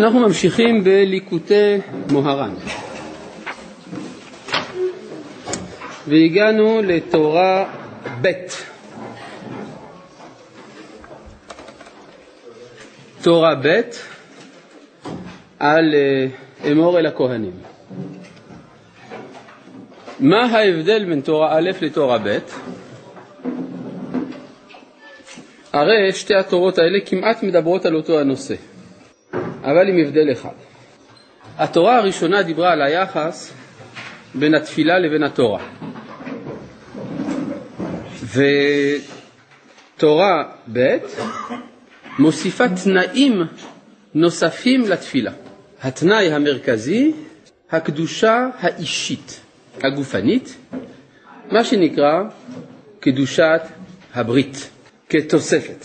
אנחנו ממשיכים בליקוטי מוהר"ן. והגענו לתורה ב'. תורה ב' על אה, אמור אל הכהנים. מה ההבדל בין תורה א' לתורה ב'? הרי שתי התורות האלה כמעט מדברות על אותו הנושא. אבל עם הבדל אחד. התורה הראשונה דיברה על היחס בין התפילה לבין התורה. ותורה ב' מוסיפה תנאים נוספים לתפילה. התנאי המרכזי, הקדושה האישית, הגופנית, מה שנקרא קדושת הברית, כתוספת.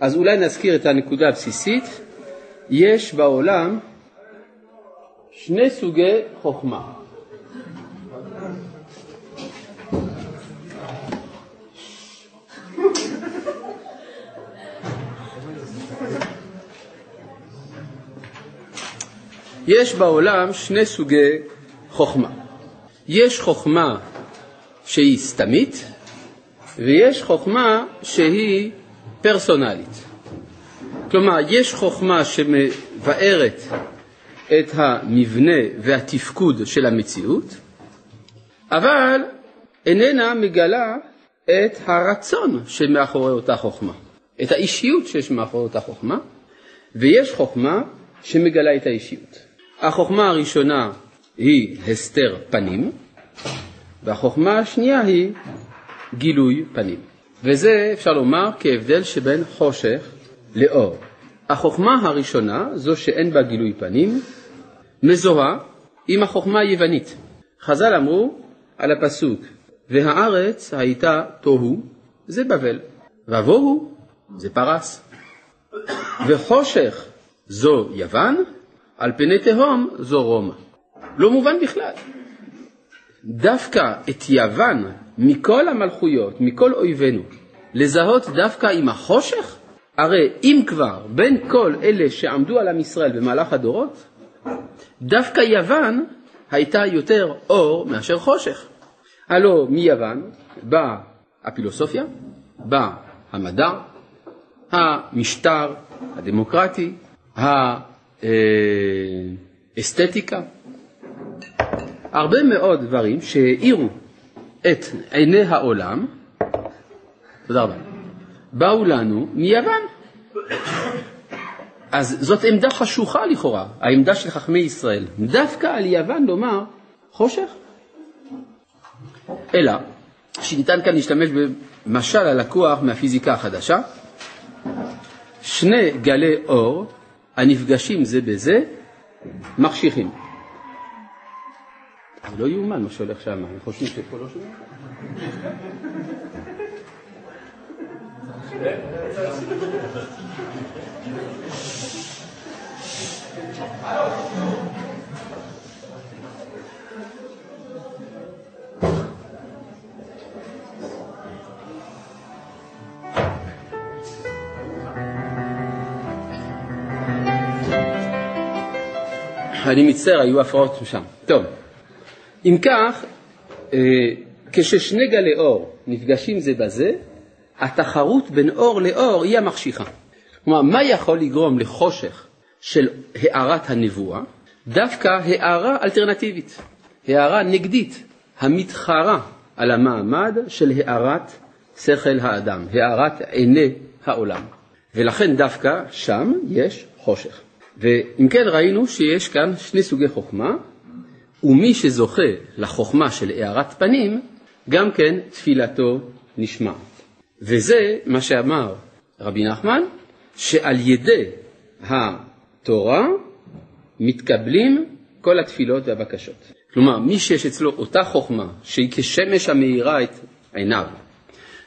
אז אולי נזכיר את הנקודה הבסיסית, יש בעולם שני סוגי חוכמה. יש בעולם שני סוגי חוכמה. יש חוכמה שהיא סתמית ויש חוכמה שהיא פרסונלית. כלומר, יש חוכמה שמבארת את המבנה והתפקוד של המציאות, אבל איננה מגלה את הרצון שמאחורי אותה חוכמה, את האישיות שיש מאחורי אותה חוכמה, ויש חוכמה שמגלה את האישיות. החוכמה הראשונה היא הסתר פנים, והחוכמה השנייה היא גילוי פנים. וזה אפשר לומר כהבדל שבין חושך לאור. החוכמה הראשונה, זו שאין בה גילוי פנים, מזוהה עם החוכמה היוונית. חז"ל אמרו על הפסוק, והארץ הייתה תוהו, זה בבל, ובוהו, זה פרס. וחושך זו יוון, על פני תהום זו רומא. לא מובן בכלל. דווקא את יוון מכל המלכויות, מכל אויבינו, לזהות דווקא עם החושך? הרי אם כבר בין כל אלה שעמדו על עם ישראל במהלך הדורות, דווקא יוון הייתה יותר אור מאשר חושך. הלא מיוון באה הפילוסופיה, בא המדע, המשטר הדמוקרטי, האסתטיקה, הרבה מאוד דברים שהאירו את עיני העולם, תודה רבה, באו לנו מיוון. אז זאת עמדה חשוכה לכאורה, העמדה של חכמי ישראל, דווקא על יוון לומר חושך. אלא שניתן כאן להשתמש במשל הלקוח מהפיזיקה החדשה, שני גלי אור הנפגשים זה בזה מחשיכים. זה לא יאומן מה שהולך שם, הם חושבים שפה לא שומעים. אני מצטער, היו הפרעות שם. טוב, אם כך, אה, כששני גלי אור נפגשים זה בזה, התחרות בין אור לאור היא המחשיכה. כלומר, מה יכול לגרום לחושך של הארת הנבואה? דווקא הארה אלטרנטיבית, הארה נגדית, המתחרה על המעמד של הארת שכל האדם, הארת עיני העולם. ולכן דווקא שם יש חושך. ואם כן ראינו שיש כאן שני סוגי חוכמה, ומי שזוכה לחוכמה של הארת פנים, גם כן תפילתו נשמעת. וזה מה שאמר רבי נחמן, שעל ידי התורה מתקבלים כל התפילות והבקשות. כלומר, מי שיש אצלו אותה חוכמה, שהיא כשמש המאירה את עיניו,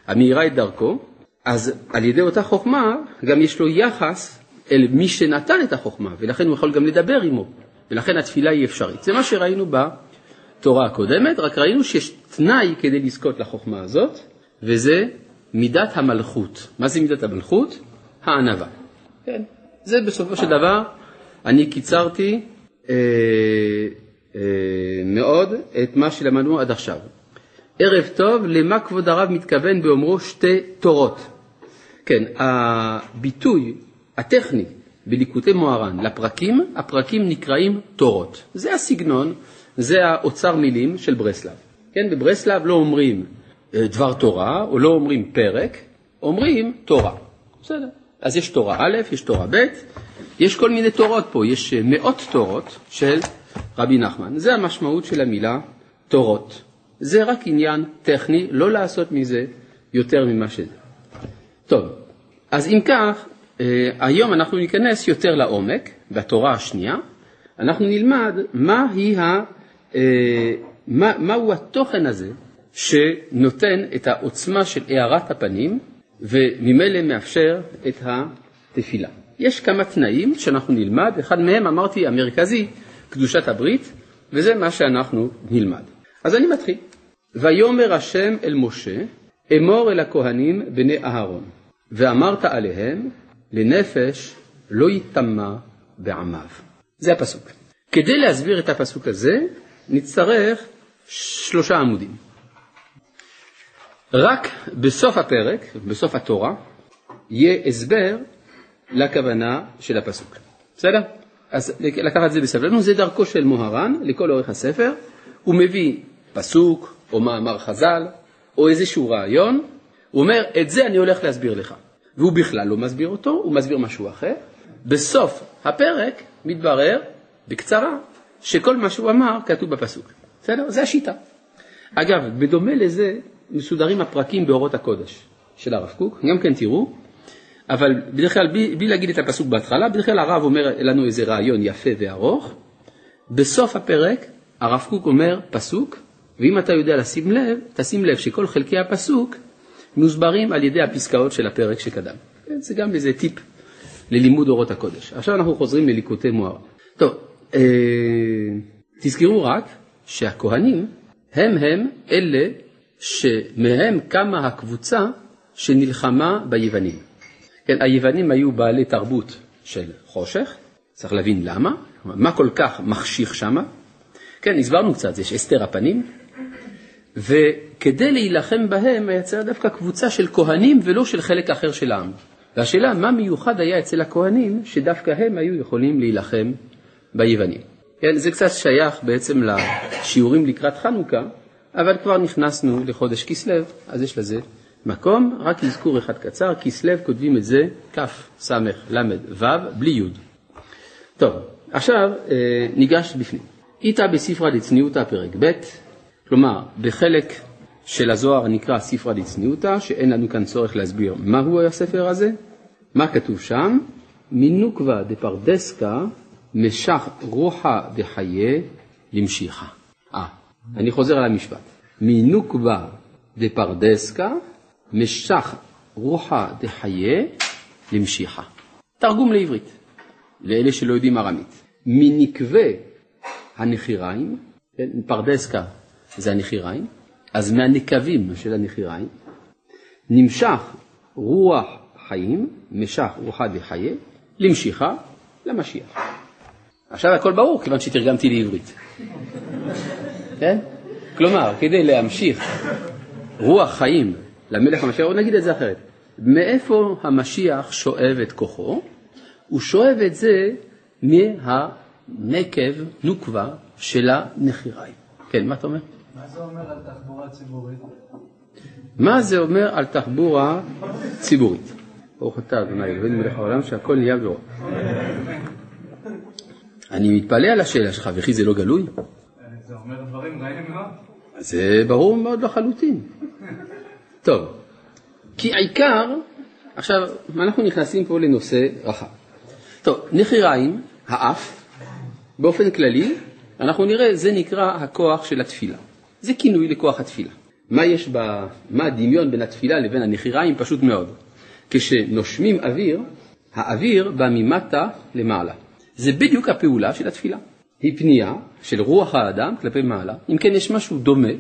המאירה את דרכו, אז על ידי אותה חוכמה גם יש לו יחס אל מי שנתן את החוכמה, ולכן הוא יכול גם לדבר עמו, ולכן התפילה היא אפשרית. זה מה שראינו בתורה הקודמת, רק ראינו שיש תנאי כדי לזכות לחוכמה הזאת, וזה מידת המלכות. מה זה מידת המלכות? הענווה. כן. זה בסופו של דבר אני קיצרתי אה, אה, מאוד את מה שלמדנו עד עכשיו. ערב טוב, למה כבוד הרב מתכוון באומרו שתי תורות? כן, הביטוי הטכני בליקוטי מוהר"ן לפרקים, הפרקים נקראים תורות. זה הסגנון, זה האוצר מילים של ברסלב. כן, בברסלב לא אומרים דבר תורה, או לא אומרים פרק, אומרים תורה. בסדר. אז יש תורה א', יש תורה ב', יש כל מיני תורות פה, יש אה, מאות תורות של רבי נחמן. זה המשמעות של המילה תורות. זה רק עניין טכני, לא לעשות מזה יותר ממה שזה. טוב, אז אם כך, אה, היום אנחנו ניכנס יותר לעומק, בתורה השנייה, אנחנו נלמד מהי ה, מה, מהו התוכן הזה שנותן את העוצמה של הארת הפנים וממילא מאפשר את התפילה. יש כמה תנאים שאנחנו נלמד, אחד מהם אמרתי המרכזי, קדושת הברית, וזה מה שאנחנו נלמד. אז אני מתחיל. ויאמר השם אל משה, אמור אל הכהנים בני אהרון, ואמרת עליהם, לנפש לא יטמע בעמיו. זה הפסוק. כדי להסביר את הפסוק הזה, נצטרך שלושה עמודים. רק בסוף הפרק, בסוף התורה, יהיה הסבר לכוונה של הפסוק. בסדר? אז לקחת את זה בסבלנות, זה דרכו של מוהר"ן לכל אורך הספר, הוא מביא פסוק או מאמר חז"ל או איזשהו רעיון, הוא אומר, את זה אני הולך להסביר לך. והוא בכלל לא מסביר אותו, הוא מסביר משהו אחר. בסוף הפרק מתברר, בקצרה, שכל מה שהוא אמר כתוב בפסוק. בסדר? זה השיטה. אגב, בדומה לזה מסודרים הפרקים באורות הקודש של הרב קוק, גם כן תראו, אבל בדרך כלל בלי, בלי להגיד את הפסוק בהתחלה, בדרך כלל הרב אומר לנו איזה רעיון יפה וארוך, בסוף הפרק הרב קוק אומר פסוק, ואם אתה יודע לשים לב, תשים לב שכל חלקי הפסוק מוסברים על ידי הפסקאות של הפרק שקדם. כן, זה גם איזה טיפ ללימוד אורות הקודש. עכשיו אנחנו חוזרים לליקוטי מואר. טוב, אה, תזכרו רק שהכהנים הם הם אלה שמהם קמה הקבוצה שנלחמה ביוונים. כן, היוונים היו בעלי תרבות של חושך, צריך להבין למה, מה כל כך מחשיך שמה. כן, הסברנו קצת, יש אסתר הפנים, וכדי להילחם בהם יצאה דווקא קבוצה של כהנים ולא של חלק אחר של העם. והשאלה, מה מיוחד היה אצל הכהנים שדווקא הם היו יכולים להילחם ביוונים. כן, זה קצת שייך בעצם לשיעורים לקראת חנוכה, אבל כבר נכנסנו לחודש כסלו, אז יש לזה מקום. רק אזכור אחד קצר, כסלו כותבים את זה כ', ס', ל', ו', בלי י'. טוב, עכשיו אה, ניגש בפנים. איתה בספרא דצניעותא פרק ב', כלומר בחלק של הזוהר נקרא ספרא דצניעותא, שאין לנו כאן צורך להסביר מהו הספר הזה, מה כתוב שם? מנוקבה דפרדסקה משך רוחה דחיה למשיחה. אה, אני חוזר על המשפט. מנוקבה דפרדסקה משך רוחה דחיה למשיחה. תרגום לעברית, לאלה שלא יודעים ארמית. מנקבה הנחיריים, כן, פרדסקה זה הנחיריים, אז מהנקבים של הנחיריים, נמשך רוח חיים, משך רוחה דחיה, למשיכה, למשיח. עכשיו הכל ברור, כיוון שתרגמתי לעברית. כן? כלומר, כדי להמשיך רוח חיים למלך המשיח, או נגיד את זה אחרת, מאיפה המשיח שואב את כוחו? הוא שואב את זה מהנקב, נוקבה, של הנחיריים. כן, מה אתה אומר? מה זה אומר על תחבורה ציבורית? מה זה אומר על תחבורה ציבורית? ברוך אתה אדוני אלוהינו מלך העולם שהכל נהיה בדברו. אני מתפלא על השאלה שלך, וכי זה לא גלוי? דברים רעים מאוד. זה ברור מאוד לחלוטין. טוב, כי העיקר, עכשיו, אנחנו נכנסים פה לנושא רחב. טוב, נחיריים, האף, באופן כללי, אנחנו נראה, זה נקרא הכוח של התפילה. זה כינוי לכוח התפילה. מה יש ב... מה הדמיון בין התפילה לבין הנחיריים? פשוט מאוד. כשנושמים אוויר, האוויר בא ממטה למעלה. זה בדיוק הפעולה של התפילה. היא פנייה של רוח האדם כלפי מעלה. אם כן, יש משהו דומה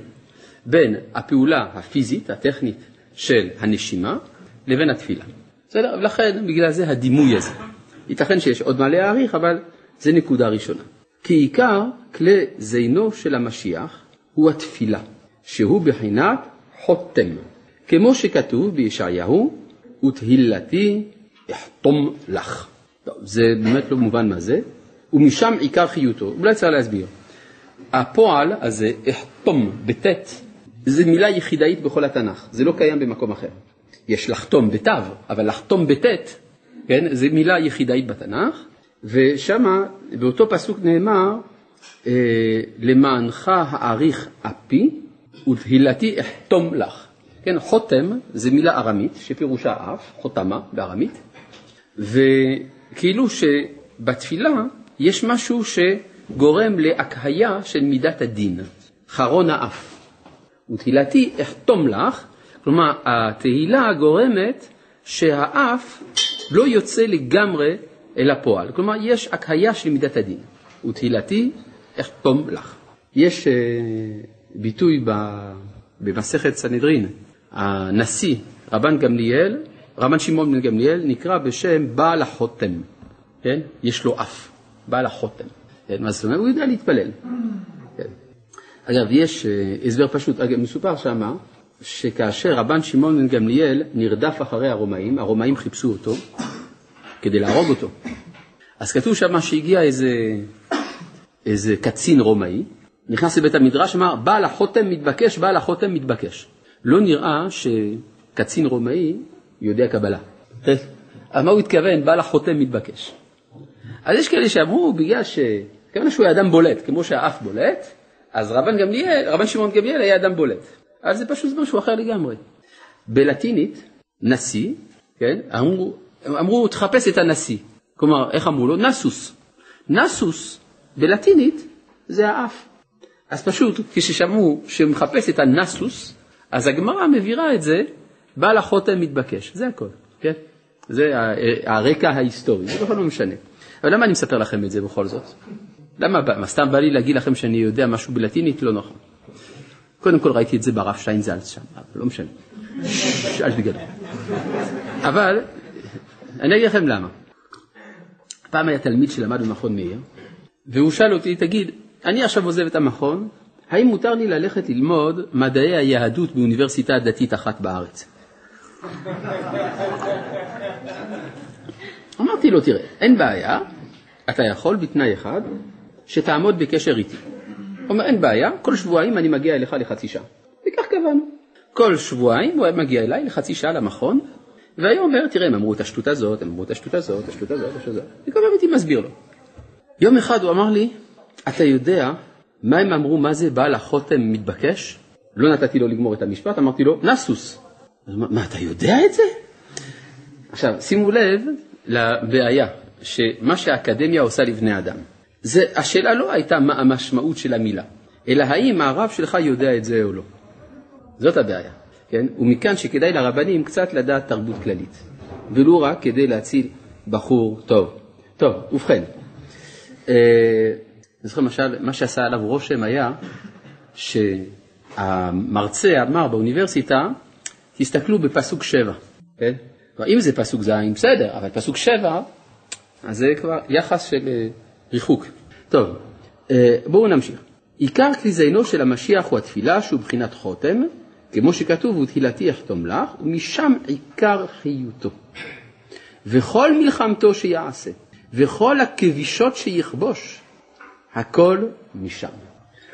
בין הפעולה הפיזית, הטכנית, של הנשימה, לבין התפילה. בסדר? ולכן, בגלל זה הדימוי הזה. ייתכן שיש עוד מה להעריך, אבל זה נקודה ראשונה. כי עיקר כלי זינו של המשיח הוא התפילה, שהוא בחינת חותם, כמו שכתוב בישעיהו, ותהילתי אחתום לך. טוב, זה באמת לא מובן מה זה, ומשם עיקר חיותו. אולי צריך להסביר. הפועל הזה, אחתום, בטית, זה מילה יחידאית בכל התנ"ך, זה לא קיים במקום אחר. יש לחתום בתו, אבל לחתום בטית, כן, זה מילה יחידאית בתנ"ך, ושמה, באותו פסוק נאמר, אה, למענך האריך אפי ותהילתי אחתום לך. כן, חותם זה מילה ארמית שפירושה אף, חותמה בארמית, וכאילו שבתפילה יש משהו שגורם להקהיה של מידת הדין, חרון האף. ותהילתי אחתום לך, כלומר התהילה גורמת שהאף לא יוצא לגמרי אל הפועל, כלומר יש הקהיה של מידת הדין. ותהילתי אחתום לך. יש uh, ביטוי במסכת סנהדרין, הנשיא רבן גמליאל, רבן שמעון בן גמליאל, נקרא בשם בעל החותם, כן? יש לו אף, בעל החותם. כן? מה זאת אומרת? הוא יודע להתפלל. כן. אגב, יש uh, הסבר פשוט, אגב, מסופר שמה, שכאשר רבן שמעון בן גמליאל נרדף אחרי הרומאים, הרומאים חיפשו אותו כדי להרוג אותו. אז כתוב שמה שהגיע איזה איזה קצין רומאי, נכנס לבית המדרש, אמר, בעל החותם מתבקש, בעל החותם מתבקש. לא נראה שקצין רומאי יודע קבלה. אז מה הוא התכוון, בעל החותם מתבקש? אז יש כאלה שאמרו, בגלל ש... כיוון שהוא היה אדם בולט, כמו שהאף בולט, אז רבן גמליאל, רבן שמעון גמליאל היה אדם בולט. אבל זה פשוט משהו אחר לגמרי. בלטינית, נשיא, כן, אמרו, אמרו, תחפש את הנשיא. כלומר, איך אמרו לו? נסוס. נסוס בלטינית זה האף. אז פשוט כששמעו שמחפש את הנסוס, אז הגמרא מבהירה את זה, בעל החותם מתבקש, זה הכל, כן? זה הרקע ההיסטורי, זה בכלל לא משנה. אבל למה אני מספר לכם את זה בכל זאת? למה, מה, סתם בא לי להגיד לכם שאני יודע משהו בלטינית? לא נכון. קודם כל ראיתי את זה ברב שטיינזלץ שם, אבל לא משנה. אל תגלו. אבל אני אגיד לכם למה. פעם היה תלמיד שלמד במכון מאיר, והוא שאל אותי, תגיד, אני עכשיו עוזב את המכון, האם מותר לי ללכת ללמוד מדעי היהדות באוניברסיטה דתית אחת בארץ? אמרתי לו, תראה, אין בעיה, אתה יכול בתנאי אחד, שתעמוד בקשר איתי. הוא אומר, אין בעיה, כל שבועיים אני מגיע אליך לחצי שעה. וכך קבענו. כל שבועיים הוא מגיע אליי לחצי שעה למכון, והיה אומר, תראה, הם אמרו את השטות הזאת, הם אמרו את השטות הזאת, השטות הזאת, השטות הזאת. וכל פעם הייתי מסביר לו. יום אחד הוא אמר לי, אתה יודע מה הם אמרו, מה זה בעל החותם מתבקש? לא נתתי לו לגמור את המשפט, אמרתי לו, נסוס. מה, אתה יודע את זה? עכשיו, שימו לב לבעיה, שמה שהאקדמיה עושה לבני אדם. זה, השאלה לא הייתה מה המשמעות של המילה, אלא האם הרב שלך יודע את זה או לא. זאת הבעיה, כן? ומכאן שכדאי לרבנים קצת לדעת תרבות כללית, ולו רק כדי להציל בחור טוב. טוב, ובכן, אני זוכר למשל, מה שעשה עליו רושם היה שהמרצה אמר באוניברסיטה, תסתכלו בפסוק שבע, כן? אם זה פסוק ז', בסדר, אבל פסוק שבע, אז זה כבר יחס של אה, ריחוק. טוב, אה, בואו נמשיך. עיקר כלי זינו של המשיח הוא התפילה שהוא בחינת חותם, כמו שכתוב, ותהילתי אחתום לך, ומשם עיקר חיותו. וכל מלחמתו שיעשה, וכל הכבישות שיכבוש, הכל משם.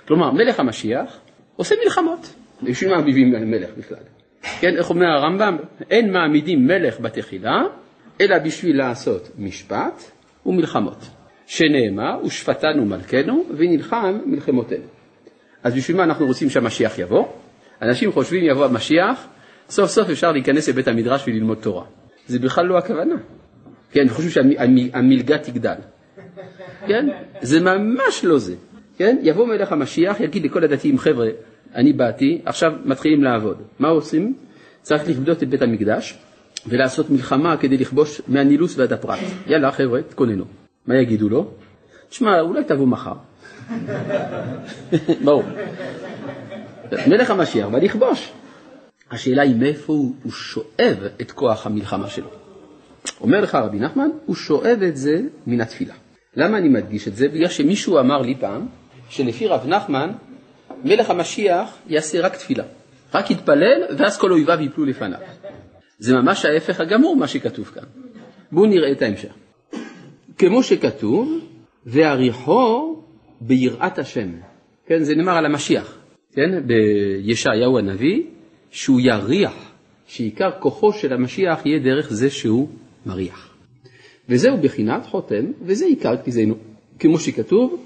כלומר, מלך המשיח עושה מלחמות. בשביל מה מביאים מלך בכלל? כן, איך אומר הרמב"ם? אין מעמידים מלך בתחילה, אלא בשביל לעשות משפט ומלחמות. שנאמר, ושפטנו מלכנו ונלחם מלחמותינו. אז בשביל מה אנחנו רוצים שהמשיח יבוא? אנשים חושבים יבוא המשיח, סוף סוף אפשר להיכנס לבית המדרש וללמוד תורה. זה בכלל לא הכוונה. כן, אני חושב שהמלגה תגדל. כן? זה ממש לא זה. כן? יבוא מלך המשיח, יגיד לכל הדתיים, חבר'ה, אני באתי, עכשיו מתחילים לעבוד. מה עושים? צריך לכבדות את בית המקדש ולעשות מלחמה כדי לכבוש מהנילוס ועד הפרת. יאללה חבר'ה, תכוננו. מה יגידו לו? תשמע, אולי תבוא מחר. ברור. מלך המשיח בא לכבוש. השאלה היא מאיפה הוא, הוא שואב את כוח המלחמה שלו. אומר לך רבי נחמן, הוא שואב את זה מן התפילה. למה אני מדגיש את זה? בגלל שמישהו אמר לי פעם, שלפי רב נחמן, מלך המשיח יעשה רק תפילה. רק יתפלל, ואז כל אויביו יפלו לפניו. זה ממש ההפך הגמור מה שכתוב כאן. בואו נראה את ההמשך. כמו שכתוב, והריחו ביראת השם. כן, זה נאמר על המשיח, כן, בישעיהו הנביא, שהוא יריח, שעיקר כוחו של המשיח יהיה דרך זה שהוא מריח. וזהו בחינת חותם, וזה עיקר כתיזנו, כמו שכתוב,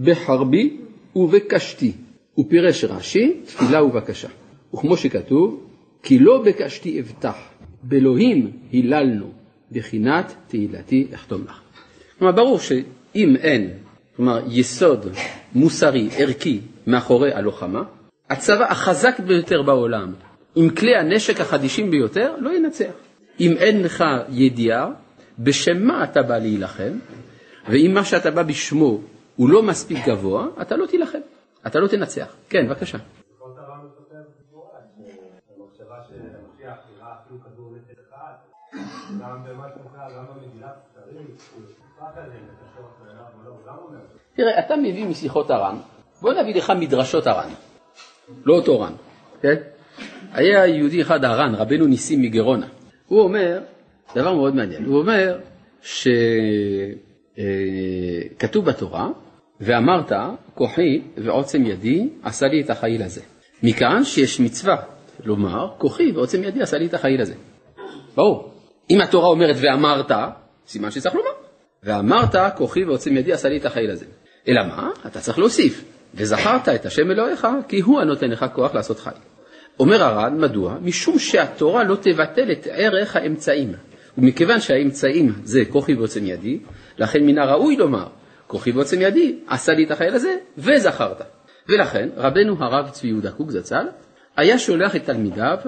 בחרבי ובקשתי, ופירש רש"י, תפילה ובקשה. וכמו שכתוב, כי לא בקשתי אבטח, באלוהים היללנו, בחינת תהילתי אחתום לך. כלומר, ברור שאם אין, כלומר, יסוד מוסרי, ערכי, מאחורי הלוחמה, הצבא החזק ביותר בעולם, עם כלי הנשק החדישים ביותר, לא ינצח. אם אין לך ידיעה בשם מה אתה בא להילחם, ואם מה שאתה בא בשמו הוא לא מספיק גבוה, אתה לא תילחם, אתה לא תנצח. כן, בבקשה. תראה, אתה מביא משיחות הר"ן, בוא נביא לך מדרשות הר"ן, לא אותו ר"ן, כן? היה יהודי אחד הר"ן, רבנו ניסים מגרונה, הוא אומר דבר מאוד מעניין, הוא אומר שכתוב אה, בתורה, ואמרת, כוחי ועוצם ידי עשה לי את החיל הזה. מכאן שיש מצווה לומר, כוחי ועוצם ידי עשה לי את החיל הזה. ברור. אם התורה אומרת ואמרת, סימן שצריך לומר. ואמרת, כוחי ועוצם ידי עשה לי את החיל הזה. אלא מה? אתה צריך להוסיף. וזכרת את השם אלוהיך, כי הוא הנותן לך כוח לעשות חיל. אומר הר"ן, מדוע? משום שהתורה לא תבטל את ערך האמצעים. ומכיוון שהאמצעים זה כוחי ועוצם ידי, לכן מן הראוי לומר, כוחי ועוצם ידי עשה לי את החיל הזה, וזכרת. ולכן רבנו הרב צבי יהודה קוק זצ"ל היה שולח את תלמידיו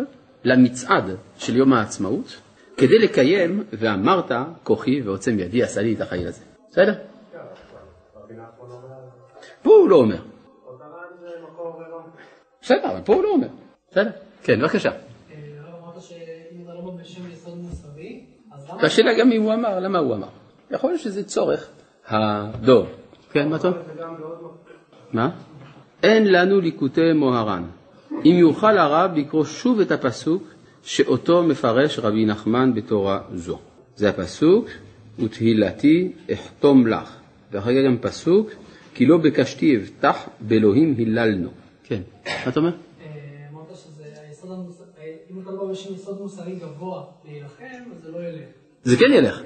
למצעד של יום העצמאות כדי לקיים ואמרת כוחי ועוצם ידי עשה לי את החיל הזה. בסדר? פה הוא לא אומר. בסדר, אבל פה הוא לא אומר. בסדר? כן, בבקשה. והשאלה גם אם הוא אמר, למה הוא אמר? יכול להיות שזה צורך הדור. כן, מה טוב? מה? אין לנו ליקוטי מוהר"ן. אם יוכל הרב לקרוא שוב את הפסוק שאותו מפרש רבי נחמן בתורה זו. זה הפסוק, ותהילתי אחתום לך. ואחר כך גם פסוק, כי לא בקשתי אבטח, באלוהים היללנו. כן, מה אתה אומר? אה, אמרת שזה היסוד המוסרי, אם אתה לא בשם יסוד מוסרי גבוה להילחם, אז זה לא ילך. זה כן ילך.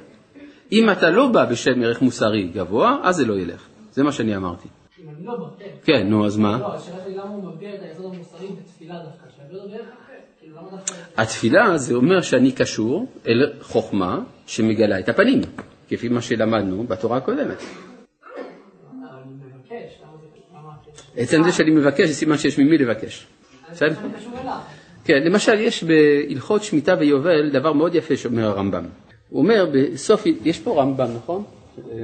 אם אתה לא בא בשם ערך מוסרי גבוה, אז זה לא ילך. זה מה שאני אמרתי. אם אני לא בא, כן. כן, נו, אז מה? לא, השאלה שלי למה הוא מגדיר את היסוד המוסרי בתפילה דווקא, התפילה זה אומר שאני קשור אל חוכמה שמגלה את הפנים, כפי מה שלמדנו בתורה הקודמת. עצם זה שאני מבקש זה סימן שיש ממי לבקש. בסדר? כן, למשל יש בהלכות שמיטה ויובל דבר מאוד יפה שאומר הרמב"ם. הוא אומר בסוף, יש פה רמב"ם, נכון? אה,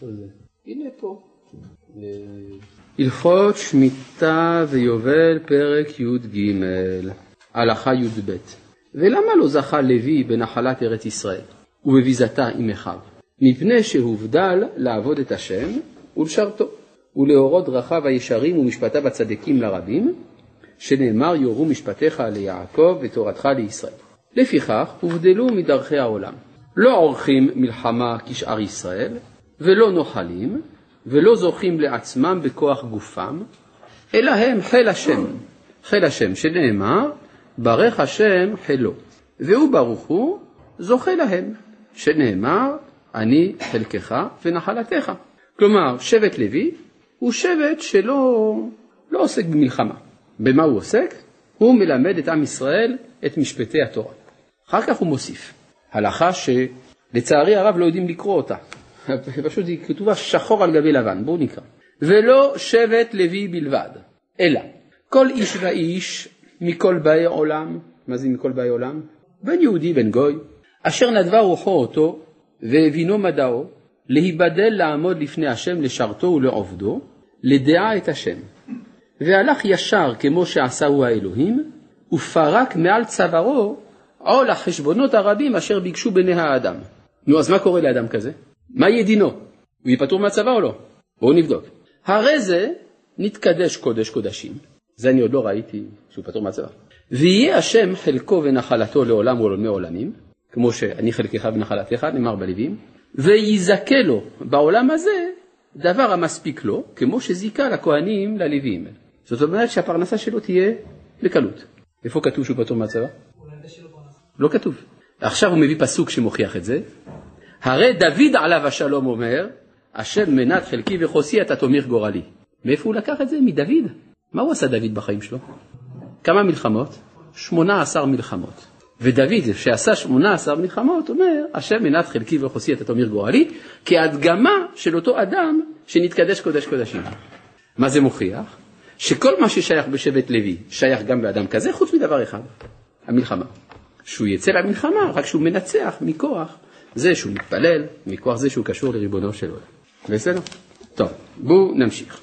זה? הנה פה. אה, הלכות שמיטה ויובל, פרק י"ג, הלכה י"ב. ולמה לא זכה לוי בנחלת ארץ ישראל ובביזתה עם אחיו? מפני שהובדל לעבוד את השם ולשרתו, ולאורות דרכיו הישרים ומשפטיו הצדיקים לרבים, שנאמר יורו משפטיך ליעקב ותורתך לישראל. לפיכך הובדלו מדרכי העולם. לא עורכים מלחמה כשאר ישראל, ולא נוחלים, ולא זוכים לעצמם בכוח גופם, אלא הם חיל השם, חיל השם שנאמר, ברך השם חילו, והוא ברוך הוא זוכה להם, שנאמר, אני חלקך ונחלתך. כלומר, שבט לוי הוא שבט שלא לא עוסק במלחמה. במה הוא עוסק? הוא מלמד את עם ישראל את משפטי התורה. אחר כך הוא מוסיף, הלכה שלצערי הרב לא יודעים לקרוא אותה, פשוט היא כתובה שחור על גבי לבן, בואו נקרא. ולא שבט לוי בלבד, אלא כל איש ואיש מכל באי עולם, מה זה מכל באי עולם? בין יהודי בין גוי, אשר נדבה רוחו אותו והבינו מדעו, להיבדל לעמוד לפני השם לשרתו ולעובדו, לדעה את השם. והלך ישר כמו שעשהו האלוהים, ופרק מעל צווארו עול החשבונות הרבים אשר ביקשו בני האדם. נו, אז מה קורה לאדם כזה? מה יהיה דינו? הוא יהיה פטור מהצבא או לא? בואו נבדוק. הרי זה נתקדש קודש קודשים, זה אני עוד לא ראיתי שהוא פטור מהצבא. ויהיה השם חלקו ונחלתו לעולם ולעולמי עולמים, כמו שאני חלקך ונחלתך, נאמר בלווים, ויזכה לו בעולם הזה דבר המספיק לו, כמו שזיכה לכהנים ללווים. זאת אומרת שהפרנסה שלו תהיה בקלות. איפה כתוב שהוא פטור מהצבא? לא כתוב. עכשיו הוא מביא פסוק שמוכיח את זה. הרי דוד עליו השלום אומר, השם מנת חלקי וחוסי אתה תומך גורלי. מאיפה הוא לקח את זה? מדוד. מה הוא עשה דוד בחיים שלו? כמה מלחמות? שמונה עשר מלחמות. ודוד, שעשה שמונה עשר מלחמות, אומר, השם מנת חלקי וחוסי אתה תומך גורלי, כהדגמה של אותו אדם שנתקדש קודש קודשים. מה זה מוכיח? שכל מה ששייך בשבט לוי שייך גם באדם כזה, חוץ מדבר אחד, המלחמה. שהוא יצא למלחמה רק שהוא מנצח מכוח זה שהוא מתפלל, מכוח זה שהוא קשור לריבונו של עולם. בסדר? טוב, בואו נמשיך.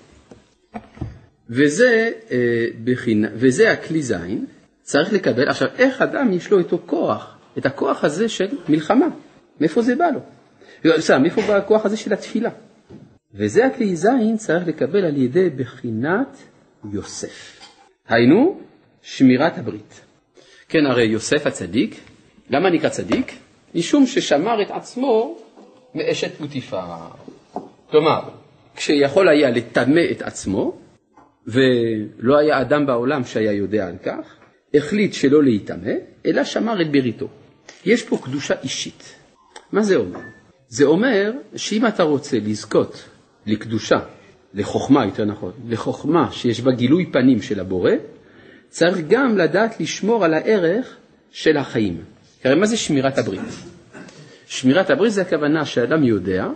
וזה, אה, בחינה, וזה הכלי זין, צריך לקבל, עכשיו איך אדם יש לו את הכוח, את הכוח הזה של מלחמה, מאיפה זה בא לו? בסדר, מאיפה בא הכוח הזה של התפילה? וזה הכלי זין צריך לקבל על ידי בחינת יוסף. היינו, שמירת הברית. כן, הרי יוסף הצדיק, למה נקרא צדיק? משום ששמר את עצמו מאשת פוטיפר. כלומר, כשיכול היה לטמא את עצמו, ולא היה אדם בעולם שהיה יודע על כך, החליט שלא להיטמא, אלא שמר את בריתו. יש פה קדושה אישית. מה זה אומר? זה אומר שאם אתה רוצה לזכות לקדושה, לחוכמה יותר נכון, לחוכמה שיש בה גילוי פנים של הבורא, צריך גם לדעת לשמור על הערך של החיים. הרי מה זה שמירת הברית? שמירת הברית זה הכוונה שאדם יודע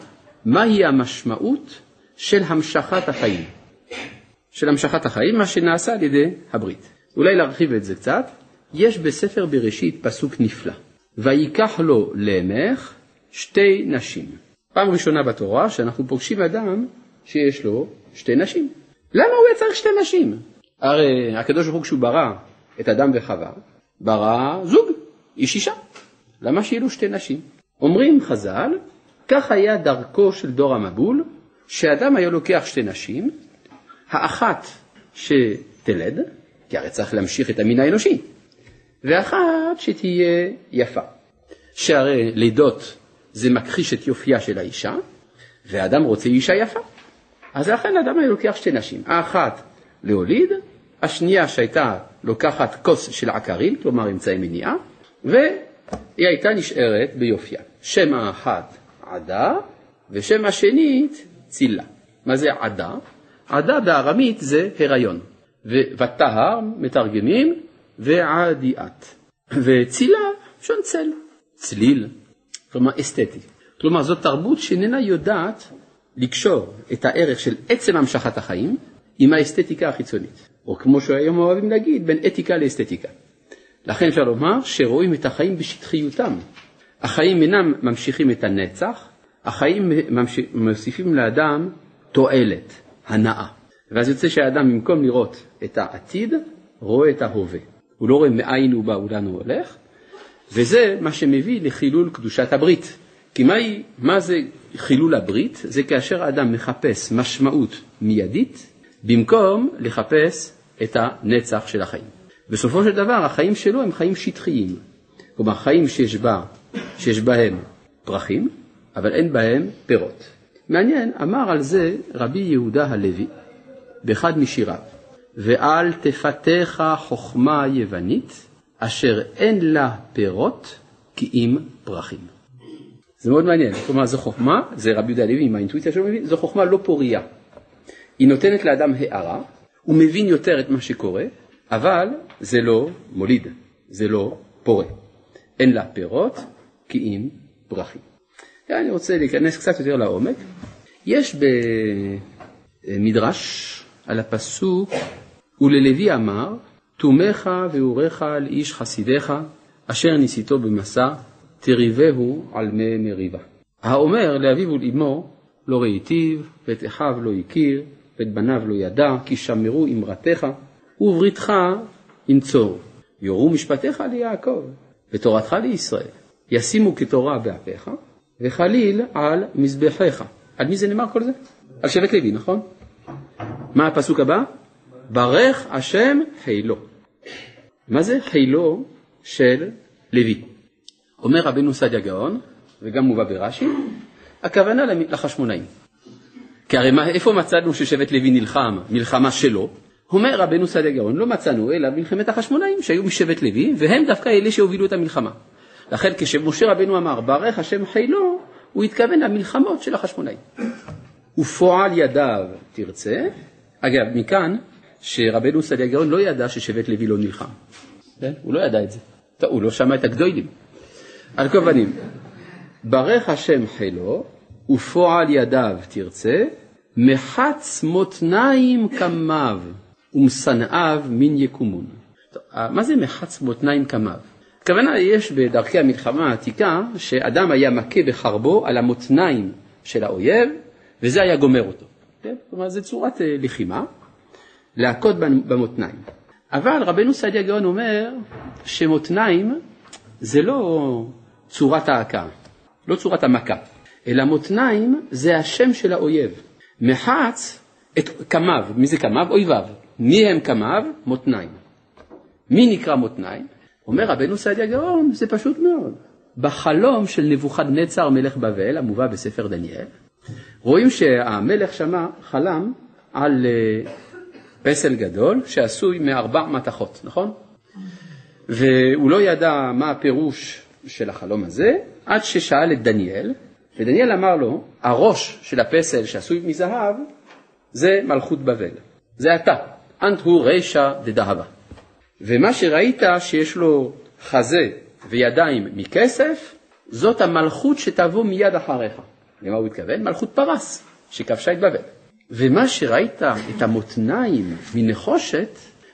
מהי המשמעות של המשכת החיים. של המשכת החיים, מה שנעשה על ידי הברית. אולי להרחיב את זה קצת, יש בספר בראשית פסוק נפלא, ויקח לו למך שתי נשים. פעם ראשונה בתורה שאנחנו פוגשים אדם שיש לו שתי נשים. למה הוא היה צריך שתי נשים? הרי הקדוש ברוך הוא ברא את אדם וחווה, ברא זוג, איש אישה. למה שיהיו לו שתי נשים? אומרים חז"ל, כך היה דרכו של דור המבול, שאדם היה לוקח שתי נשים, האחת שתלד, כי הרי צריך להמשיך את המין האנושי, ואחת שתהיה יפה. שהרי לידות זה מכחיש את יופייה של האישה, ואדם רוצה אישה יפה. אז לכן אדם היה לוקח שתי נשים, האחת להוליד, השנייה שהייתה לוקחת כוס של עקרים, כלומר אמצעי מניעה, והיא הייתה נשארת ביופייה. שם האחת עדה, ושם השנית צילה. מה זה עדה? עדה בארמית זה הריון, וטהר מתרגמים ועדיאת, וצילה שון צל, צליל, כלומר אסתטי. כלומר זאת תרבות שאיננה יודעת לקשור את הערך של עצם המשכת החיים עם האסתטיקה החיצונית, או כמו שהיום אוהבים להגיד, בין אתיקה לאסתטיקה. לכן אפשר לומר שרואים את החיים בשטחיותם. החיים אינם ממשיכים את הנצח, החיים מוסיפים לאדם תועלת, הנאה. ואז יוצא שהאדם במקום לראות את העתיד, רואה את ההווה. הוא לא רואה מאין הוא בא ולאן הוא הולך, וזה מה שמביא לחילול קדושת הברית. כי מה, היא, מה זה חילול הברית? זה כאשר האדם מחפש משמעות מיידית, במקום לחפש את הנצח של החיים. בסופו של דבר החיים שלו הם חיים שטחיים. כלומר חיים שיש, בה, שיש בהם פרחים, אבל אין בהם פירות. מעניין, אמר על זה רבי יהודה הלוי באחד משיריו, ואל תפתח חוכמה יוונית, אשר אין לה פירות כי אם פרחים. זה מאוד מעניין, כלומר זו חוכמה, זה רבי יהודה הלוי עם האינטואיציה שלו זו חוכמה לא פוריה. היא נותנת לאדם הערה, הוא מבין יותר את מה שקורה, אבל זה לא מוליד, זה לא פורה. אין לה פירות כי אם פרחים. אני רוצה להיכנס קצת יותר לעומק. יש במדרש על הפסוק וללוי אמר תומך ואורך לאיש חסידיך אשר ניסיתו במסע תריבהו על מי מריבה. האומר לאביו ולאמו לא ראיתיו ואת אחיו לא הכיר ואת בניו לא ידע כי שמרו אמרתך ובריתך ינצור יורו משפטיך ליעקב ותורתך לישראל ישימו כתורה באפיך וחליל על מזבחיך על מי זה נאמר כל זה? על שבט לוי, נכון? מה הפסוק הבא? ברך השם חילו. מה זה חילו של לוי? אומר רבנו סעדיה גאון, וגם מובא ברש"י, הכוונה לחשמונאים. כי הרי איפה מצאנו ששבט לוי נלחם מלחמה שלו? אומר רבנו סעדיה גאון, לא מצאנו אלא מלחמת החשמונאים שהיו משבט לוי, והם דווקא אלה שהובילו את המלחמה. לכן כשמשה רבנו אמר, ברך השם חילו, הוא התכוון למלחמות של החשמונאים. ופועל ידיו תרצה, אגב, מכאן שרבנו סעדיה גאון לא ידע ששבט לוי לא נלחם. כן? הוא לא ידע את זה. טוב, הוא לא שמע את הגדולים. על כל פנים, ברך השם חילו, ופועל ידיו תרצה, מחץ מותניים קמיו, ומשנאיו מן יקומון. טוב, מה זה מחץ מותניים קמיו? הכוונה יש בדרכי המלחמה העתיקה שאדם היה מכה בחרבו על המותניים של האויב וזה היה גומר אותו. כן? כלומר זו צורת אה, לחימה, להכות במותניים. אבל רבנו סעדיה גאון אומר שמותניים זה לא צורת ההכה, לא צורת המכה, אלא מותניים זה השם של האויב. מחץ את קמיו, מי זה קמיו? אויביו. מי הם קמיו? מותניים. מי נקרא מותניים? אומר רבנו סעדיה גאון, זה פשוט מאוד. בחלום של נבוכדנצר מלך בבל, המובא בספר דניאל, רואים שהמלך שמה חלם על אה, פסל גדול שעשוי מארבע מתכות, נכון? והוא לא ידע מה הפירוש של החלום הזה, עד ששאל את דניאל, ודניאל אמר לו, הראש של הפסל שעשוי מזהב זה מלכות בבל, זה אתה, אנט הוא רישא דדהבה. ומה שראית שיש לו חזה וידיים מכסף, זאת המלכות שתבוא מיד אחריך. למה הוא התכוון? מלכות פרס, שכבשה את בבל. ומה שראית, את המותניים מנחושת,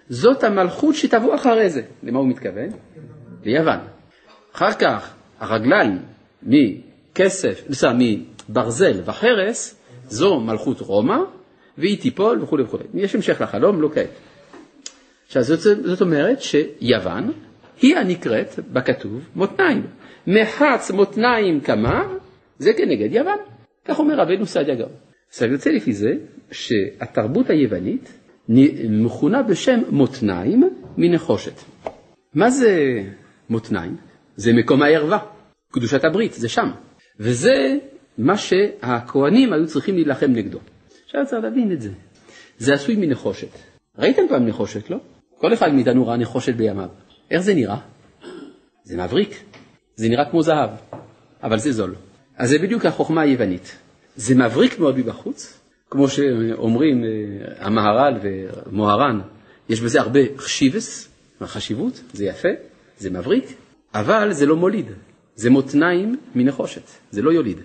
זאת המלכות שתבוא אחרי זה. למה הוא מתכוון? ליוון. אחר כך, הרגליים מכסף, בסדר, מברזל וחרס, זו מלכות רומא, והיא תיפול וכולי וכולי. יש המשך לחלום, לא כעת. עכשיו זאת, זאת אומרת שיוון היא הנקראת בכתוב מותניים. מחץ מותניים כמה זה כנגד יוון. כך אומר רבנו סעדיה גאון. עכשיו יוצא לפי זה שהתרבות היוונית מכונה בשם מותניים מנחושת. מה זה מותניים? זה מקום הערווה, קדושת הברית, זה שם. וזה מה שהכוהנים היו צריכים להילחם נגדו. עכשיו צריך להבין את זה. זה עשוי מנחושת. ראיתם פעם נחושת, לא? כל אחד מאיתנו ראה נחושת בימיו. איך זה נראה? זה מבריק. זה נראה כמו זהב, אבל זה זול. אז זה בדיוק החוכמה היוונית. זה מבריק מאוד מבחוץ, כמו שאומרים אה, המהר"ל ומוהר"ן, יש בזה הרבה חשיבס, חשיבות, זה יפה, זה מבריק, אבל זה לא מוליד, זה מותניים מנחושת, זה לא יוליד.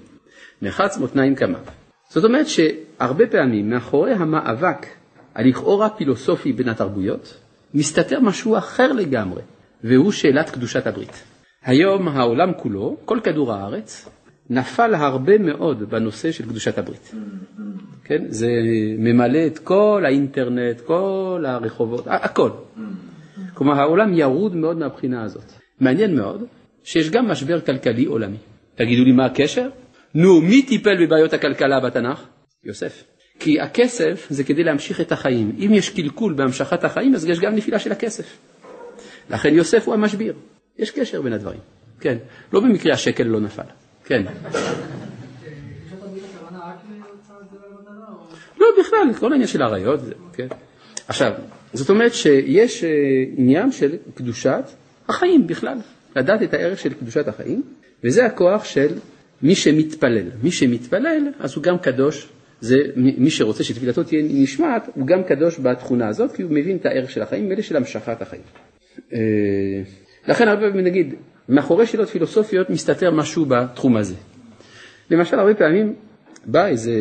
מחץ מותניים כמיו. זאת אומרת שהרבה פעמים מאחורי המאבק הלכאורה פילוסופי בין התרבויות, מסתתר משהו אחר לגמרי, והוא שאלת קדושת הברית. היום העולם כולו, כל כדור הארץ, נפל הרבה מאוד בנושא של קדושת הברית. כן? זה ממלא את כל האינטרנט, כל הרחובות, הכל. כלומר, העולם ירוד מאוד מהבחינה הזאת. מעניין מאוד שיש גם משבר כלכלי עולמי. תגידו לי מה הקשר? נו, מי טיפל בבעיות הכלכלה בתנ"ך? יוסף. כי הכסף זה כדי להמשיך את החיים. אם יש קלקול בהמשכת החיים, אז יש גם נפילה של הכסף. לכן יוסף הוא המשביר. יש קשר בין הדברים. כן. לא במקרה השקל לא נפל. כן. לא, בכלל, כל העניין של האריות, כן. עכשיו, זאת אומרת שיש אה, עניין של קדושת החיים בכלל, לדעת את הערך של קדושת החיים, וזה הכוח של מי שמתפלל. מי שמתפלל, אז הוא גם קדוש זה מי שרוצה שתפילתו תהיה נשמעת, הוא גם קדוש בתכונה הזאת, כי הוא מבין את הערך של החיים, אלה של המשכת החיים. אה, לכן הרבה פעמים נגיד, מאחורי שאלות פילוסופיות מסתתר משהו בתחום הזה. למשל, הרבה פעמים בא איזה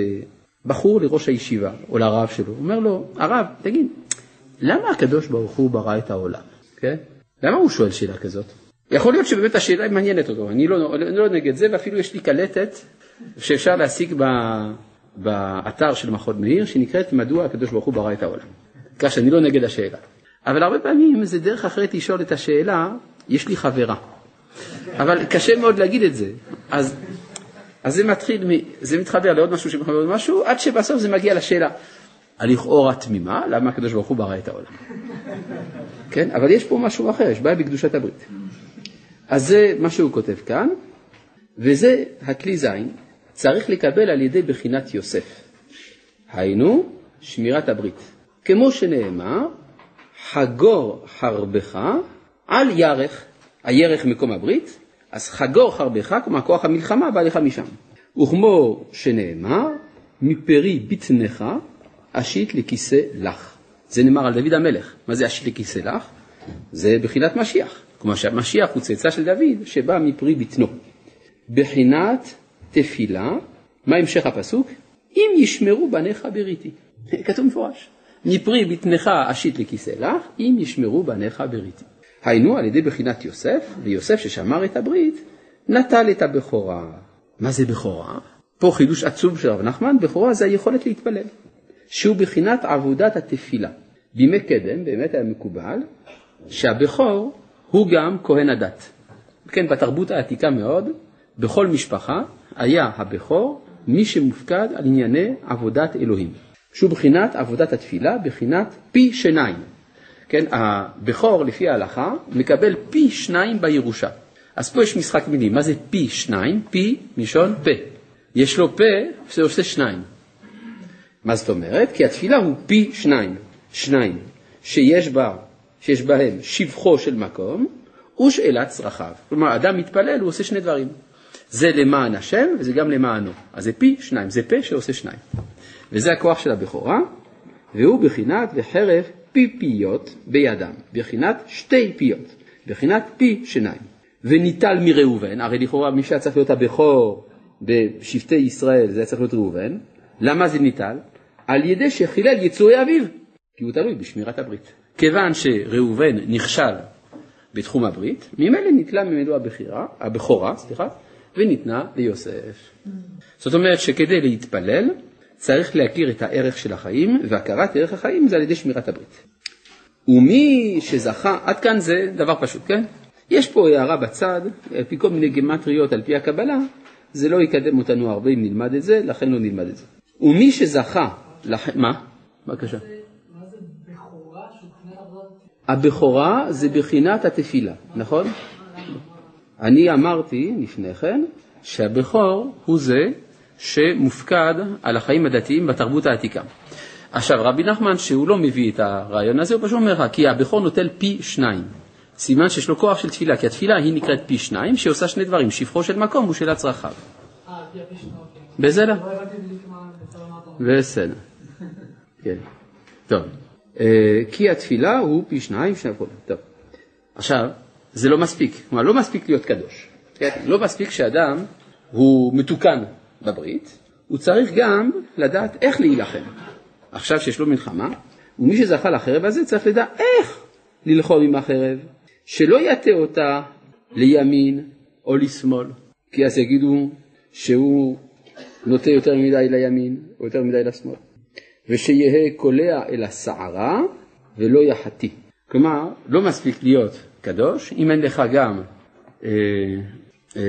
בחור לראש הישיבה, או לרב שלו, אומר לו, הרב, תגיד, למה הקדוש ברוך הוא ברא את העולם? כן? למה הוא שואל שאלה כזאת? יכול להיות שבאמת השאלה מעניינת אותו, אני לא, אני לא נגד זה, ואפילו יש לי קלטת שאפשר להשיג בה באתר של מכון מאיר, שנקראת מדוע הקדוש ברוך הוא ברא את העולם. כך שאני לא נגד השאלה. אבל הרבה פעמים זה דרך אחרת לשאול את השאלה, יש לי חברה. אבל קשה מאוד להגיד את זה. אז אז זה מתחיל, מ- זה מתחבר לעוד משהו שמתחבר לעוד משהו, עד שבסוף זה מגיע לשאלה הלכאורה תמימה, למה הקדוש ברוך הוא ברא את העולם. כן, אבל יש פה משהו אחר, יש בעיה בקדושת הברית. אז זה מה שהוא כותב כאן, וזה הכלי זין, צריך לקבל על ידי בחינת יוסף. היינו, שמירת הברית. כמו שנאמר, חגור חרבך על ירך, הירך מקום הברית, אז חגור חרבך, כלומר כוח המלחמה בא לך משם. וכמו שנאמר, מפרי בטנך אשית לכיסא לך. זה נאמר על דוד המלך. מה זה אשית לכיסא לך? זה בחינת משיח. כלומר שהמשיח הוא צאצא של דוד שבא מפרי בטנו. בחינת תפילה, מה המשך הפסוק? אם ישמרו בניך בריתי. כתוב מפורש. מפרי בטנך אשית לכיסא לך, אם ישמרו בניך בריתי. היינו על ידי בחינת יוסף, ויוסף ששמר את הברית, נטל את הבכורה. מה זה בכורה? פה חידוש עצוב של רב נחמן, בכורה זה היכולת להתפלל, שהוא בחינת עבודת התפילה. בימי קדם באמת היה מקובל שהבכור הוא גם כהן הדת. כן, בתרבות העתיקה מאוד, בכל משפחה היה הבכור מי שמופקד על ענייני עבודת אלוהים. שהוא בחינת עבודת התפילה, בחינת פי שניים. כן, הבכור לפי ההלכה מקבל פי שניים בירושה. אז פה יש משחק מילים, מה זה פי שניים? פי מלשון פה. יש לו פה שעושה שניים. מה זאת אומרת? כי התפילה הוא פי שניים, שניים, שיש בה, שיש בהם שבחו של מקום ושאלת צרכיו. כלומר, אדם מתפלל, הוא עושה שני דברים. זה למען השם וזה גם למענו. אז זה פי שניים, זה פה שעושה שניים. וזה הכוח של הבכורה, והוא בחינת וחרב פיפיות בידם, בחינת שתי פיות, בחינת פי שניים. וניטל מראובן, הרי לכאורה מי שהיה צריך להיות הבכור בשבטי ישראל זה היה צריך להיות ראובן, למה זה ניטל? על ידי שחילל יצורי אביו, כי הוא תלוי בשמירת הברית. כיוון שראובן נכשל בתחום הברית, ממילא ניטלה ממנו הבכורה, סליחה, וניתנה ליוסף. זאת אומרת שכדי להתפלל צריך להכיר את הערך של החיים, והכרת ערך החיים זה על ידי שמירת הברית. ומי שזכה, עד כאן זה דבר פשוט, כן? יש פה הערה בצד, על פי כל מיני גימטריות, על פי הקבלה, זה לא יקדם אותנו הרבה אם נלמד את זה, לכן לא נלמד את זה. ומי שזכה, לח... מה? בבקשה. הבכורה זה בחינת התפילה, נכון? אני אמרתי לפני כן שהבכור הוא זה שמופקד על החיים הדתיים בתרבות העתיקה. עכשיו, רבי נחמן, שהוא לא מביא את הרעיון הזה, הוא פשוט אומר לך, כי הבכור נוטל פי שניים. סימן שיש לו כוח של תפילה, כי התפילה היא נקראת פי שניים, שעושה שני דברים, שפחו של מקום ושאלת צרכיו. אה, על פי הפשנה, אוקיי. בסדר? לא. בסדר. כן. טוב. אה, כי התפילה הוא פי שניים שני. טוב. עכשיו, זה לא מספיק. כלומר, לא מספיק להיות קדוש. כן? לא מספיק שאדם הוא מתוקן בברית, הוא צריך גם לדעת איך להילחם. עכשיו שיש לו מלחמה, ומי שזכה לחרב הזה צריך לדעת איך ללחום עם החרב, שלא יטה אותה לימין או לשמאל, כי אז יגידו שהוא נוטה יותר מדי לימין או יותר מדי לשמאל, ושיהא קולע אל הסערה ולא יחטיא. כלומר, לא מספיק להיות קדוש, אם אין לך גם, אה, אה,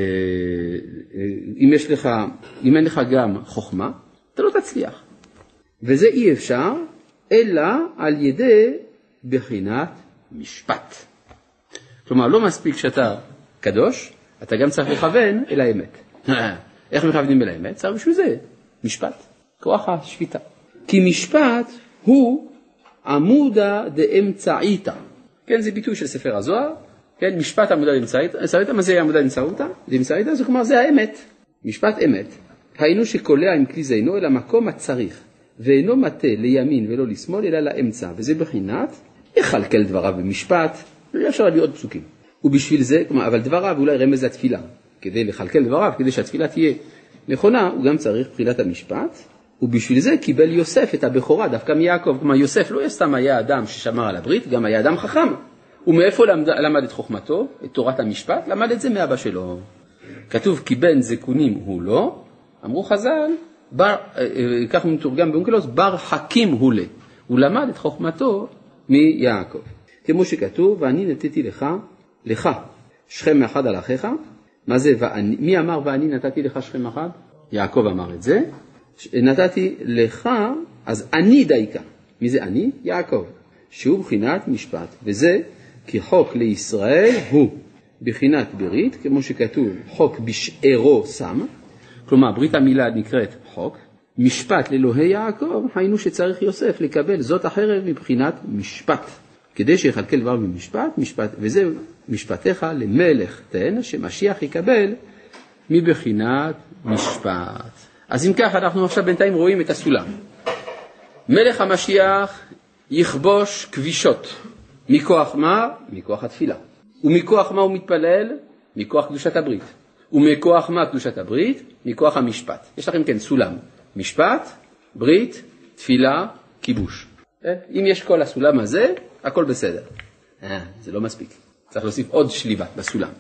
אה, אם, יש לך, אם אין לך גם חוכמה, אתה לא תצליח. וזה אי אפשר, אלא על ידי בחינת משפט. כלומר, לא מספיק שאתה קדוש, אתה גם צריך לכוון אל האמת. איך מכוונים אל האמת? צריך בשביל זה משפט, כוח השפיטה. כי משפט הוא עמודה דאמצעיתא. כן, זה ביטוי של ספר הזוהר, כן, משפט עמודה דאמצעיתא, מה זה עמודה? דאמצעיתא זה כלומר זה האמת, משפט אמת. היינו שקולע עם כלי זינו אל המקום הצריך, ואינו מטה לימין ולא לשמאל, אלא לאמצע, וזה בחינת יכלכל דבריו במשפט, אפשר להביא עוד פסוקים. ובשביל זה, כלומר, אבל דבריו אולי רמז לתפילה, כדי לכלכל דבריו, כדי שהתפילה תהיה נכונה, הוא גם צריך בחינת המשפט, ובשביל זה קיבל יוסף את הבכורה דווקא מיעקב. כלומר, יוסף לא סתם היה אדם ששמר על הברית, גם היה אדם חכם. ומאיפה למד, למד את חוכמתו, את תורת המשפט? למד את זה מאבא שלו. כתוב כי בן זקונים הוא לא, אמרו חז"ל, בר, אה, אה, כך הוא מתורגם באונקלוס, בר חכים הוא לה. הוא למד את חוכמתו מיעקב. כמו שכתוב, ואני נתתי לך, לך, שכם מאחד על אחיך, מה זה ואני, מי אמר ואני נתתי לך שכם אחד? יעקב אמר את זה, נתתי לך, אז אני דייקה. מי זה אני? יעקב, שהוא בחינת משפט, וזה כי חוק לישראל הוא בחינת ברית, כמו שכתוב חוק בשארו שם, כלומר ברית המילה נקראת חוק, משפט לאלוהי יעקב, היינו שצריך יוסף לקבל זאת החרב מבחינת משפט, כדי שיכלכל דבר במשפט, משפט, וזה משפטיך למלך תן, שמשיח יקבל מבחינת משפט. אז אם כך, אנחנו עכשיו בינתיים רואים את הסולם. מלך המשיח יכבוש כבישות. מכוח מה? מכוח התפילה. ומכוח מה הוא מתפלל? מכוח קדושת הברית. ומכוח מה קדושת הברית? מכוח המשפט. יש לכם כן סולם. משפט, ברית, תפילה, כיבוש. אה? אם יש כל הסולם הזה, הכל בסדר. אה, זה לא מספיק. צריך להוסיף עוד שליבה בסולם.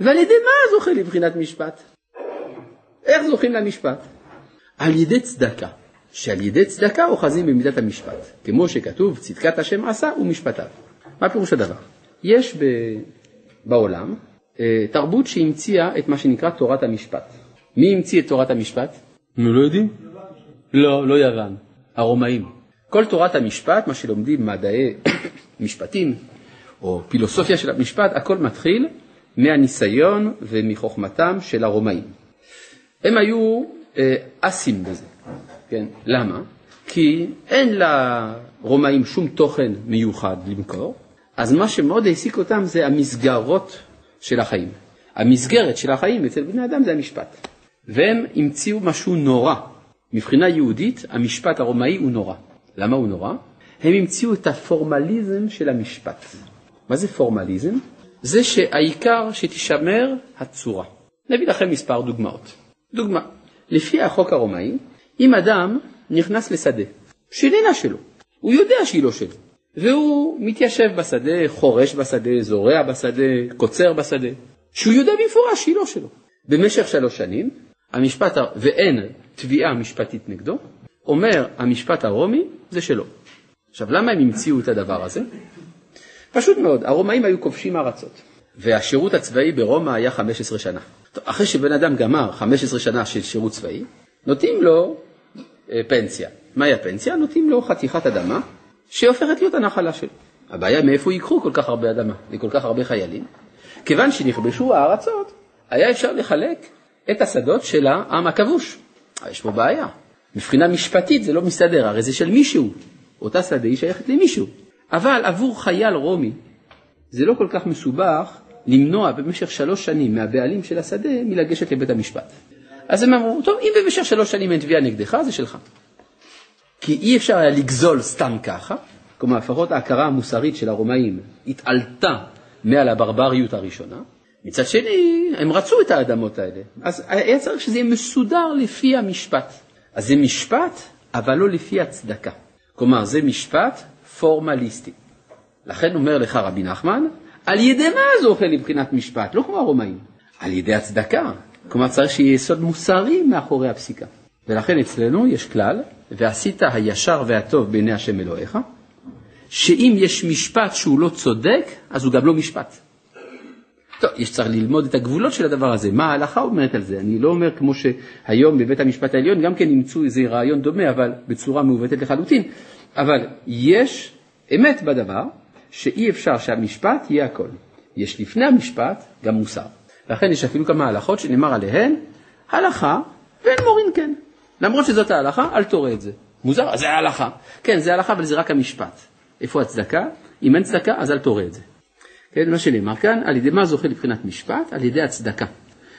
ועל ידי מה זוכה לבחינת משפט? איך זוכים למשפט? על ידי צדקה, שעל ידי צדקה אוחזים במידת המשפט, כמו שכתוב צדקת השם עשה ומשפטיו. מה פירוש הדבר? יש ב... בעולם אה, תרבות שהמציאה את מה שנקרא תורת המשפט. מי המציא את תורת המשפט? אנחנו לא יודעים? לא, לא יוון, הרומאים. כל תורת המשפט, מה שלומדים מדעי משפטים או פילוסופיה של המשפט, הכל מתחיל מהניסיון ומחוכמתם של הרומאים. הם היו אה, אסים בזה, כן? למה? כי אין לרומאים שום תוכן מיוחד למכור, אז מה שמאוד העסיק אותם זה המסגרות של החיים. המסגרת של החיים אצל בני אדם זה המשפט. והם המציאו משהו נורא. מבחינה יהודית, המשפט הרומאי הוא נורא. למה הוא נורא? הם המציאו את הפורמליזם של המשפט. מה זה פורמליזם? זה שהעיקר שתישמר הצורה. נביא לכם מספר דוגמאות. דוגמה, לפי החוק הרומאי, אם אדם נכנס לשדה, שאיננה שלו, הוא יודע שהיא לא שלו, והוא מתיישב בשדה, חורש בשדה, זורע בשדה, קוצר בשדה, שהוא יודע במפורש שהיא לא שלו. במשך שלוש שנים, המשפט, ואין תביעה משפטית נגדו, אומר המשפט הרומי זה שלו. עכשיו למה הם המציאו את הדבר הזה? פשוט מאוד, הרומאים היו כובשים ארצות, והשירות הצבאי ברומא היה 15 שנה. אחרי שבן אדם גמר 15 שנה של שירות צבאי, נותנים לו אה, פנסיה. מהי הפנסיה? נותנים לו חתיכת אדמה שהופכת להיות הנחלה שלו. הבעיה מאיפה ייקחו כל כך הרבה אדמה וכל כך הרבה חיילים? כיוון שנכבשו הארצות, היה אפשר לחלק את השדות של העם הכבוש. יש פה בעיה. מבחינה משפטית זה לא מסתדר, הרי זה של מישהו. אותה שדה היא שייכת למישהו. אבל עבור חייל רומי זה לא כל כך מסובך למנוע במשך שלוש שנים מהבעלים של השדה מלגשת לבית המשפט. אז הם אמרו, טוב, אם במשך שלוש שנים אין תביעה נגדך, זה שלך. כי אי אפשר היה לגזול סתם ככה, כלומר לפחות ההכרה המוסרית של הרומאים התעלתה מעל הברבריות הראשונה, מצד שני, הם רצו את האדמות האלה, אז היה צריך שזה יהיה מסודר לפי המשפט. אז זה משפט, אבל לא לפי הצדקה. כלומר, זה משפט פורמליסטי. לכן אומר לך רבי נחמן, על ידי מה זוכה לבחינת משפט? לא כמו הרומאים, על ידי הצדקה. כלומר, צריך שיהיה יסוד מוסרי מאחורי הפסיקה. ולכן אצלנו יש כלל, ועשית הישר והטוב בעיני השם אלוהיך, שאם יש משפט שהוא לא צודק, אז הוא גם לא משפט. טוב, יש צריך ללמוד את הגבולות של הדבר הזה, מה ההלכה אומרת על זה. אני לא אומר כמו שהיום בבית המשפט העליון גם כן אימצו איזה רעיון דומה, אבל בצורה מעוותת לחלוטין. אבל יש אמת בדבר שאי אפשר שהמשפט יהיה הכל. יש לפני המשפט גם מוסר. לכן יש אפילו כמה הלכות שנאמר עליהן הלכה ואין מורין כן. למרות שזאת ההלכה, אל תורה את זה. מוזר, זה ההלכה. כן, זה ההלכה, אבל זה רק המשפט. איפה הצדקה? אם אין צדקה, אז אל תורה את זה. כן, מה שנאמר כאן, על ידי מה זוכה לבחינת משפט? על ידי הצדקה.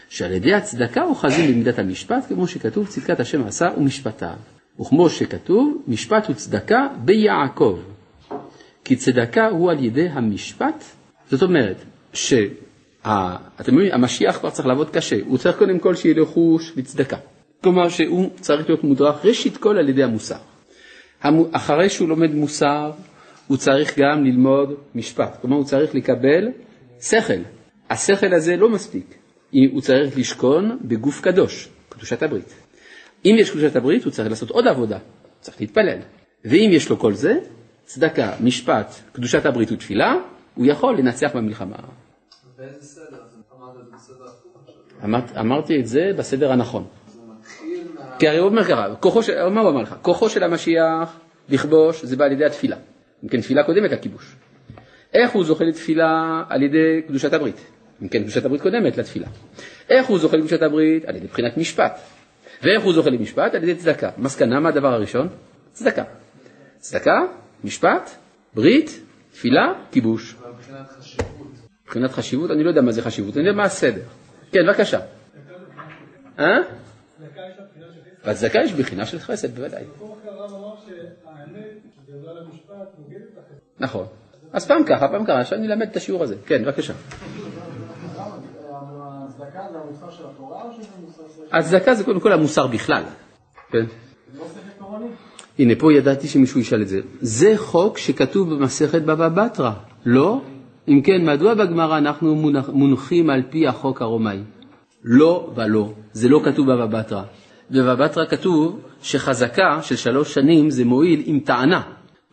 שעל ידי הצדקה אוחזים במידת המשפט, כמו שכתוב צדקת השם עשה ומשפטיו. וכמו שכתוב, משפט וצדקה ביעקב. כי צדקה הוא על ידי המשפט, זאת אומרת, שאתם מבינים, המשיח כבר צריך לעבוד קשה, הוא צריך קודם כל שיהיה לו חוש וצדקה. כלומר שהוא צריך להיות מודרך ראשית כל על ידי המוסר. אחרי שהוא לומד מוסר, הוא צריך גם ללמוד משפט, כלומר הוא צריך לקבל שכל. השכל הזה לא מספיק, הוא צריך לשכון בגוף קדוש, קדושת הברית. אם יש קדושת הברית, הוא צריך לעשות עוד עבודה, צריך להתפלל. ואם יש לו כל זה, צדקה, משפט, קדושת הברית ותפילה, הוא יכול לנצח במלחמה. באיזה סדר? אמרת אמרתי את זה בסדר הנכון. כי הרי הוא אומר ככה, מה הוא אמר לך? כוחו של המשיח לכבוש זה בא על ידי התפילה. אם כן, תפילה קודמת לכיבוש. איך הוא זוכה לתפילה על ידי קדושת הברית? אם כן, קדושת הברית קודמת לתפילה. איך הוא זוכה לקדושת הברית? על ידי בחינת משפט. ואיך הוא זוכה למשפט? על ידי צדקה. מסקנה, מה הדבר הראשון? צדקה. צדקה, משפט, ברית, תפילה, כיבוש. מבחינת חשיבות. מבחינת חשיבות, אני לא יודע מה זה חשיבות, אני יודע מה הסדר. כן, בבקשה. אה? בצדקה יש בחינה של חסד, בוודאי. נכון. אז פעם ככה, פעם ככה, עכשיו אני אלמד את השיעור הזה. כן, בבקשה. הצדקה זה. הצדקה זה קודם כל המוסר בכלל. כן. הנה, פה ידעתי שמישהו ישאל את זה. זה חוק שכתוב במסכת בבא בתרא, לא? אם כן, מדוע בגמרא אנחנו מונח- מונחים על פי החוק הרומאי? לא ולא, זה לא כתוב בבא בתרא. בבבא בתרא כתוב שחזקה של שלוש שנים זה מועיל עם טענה.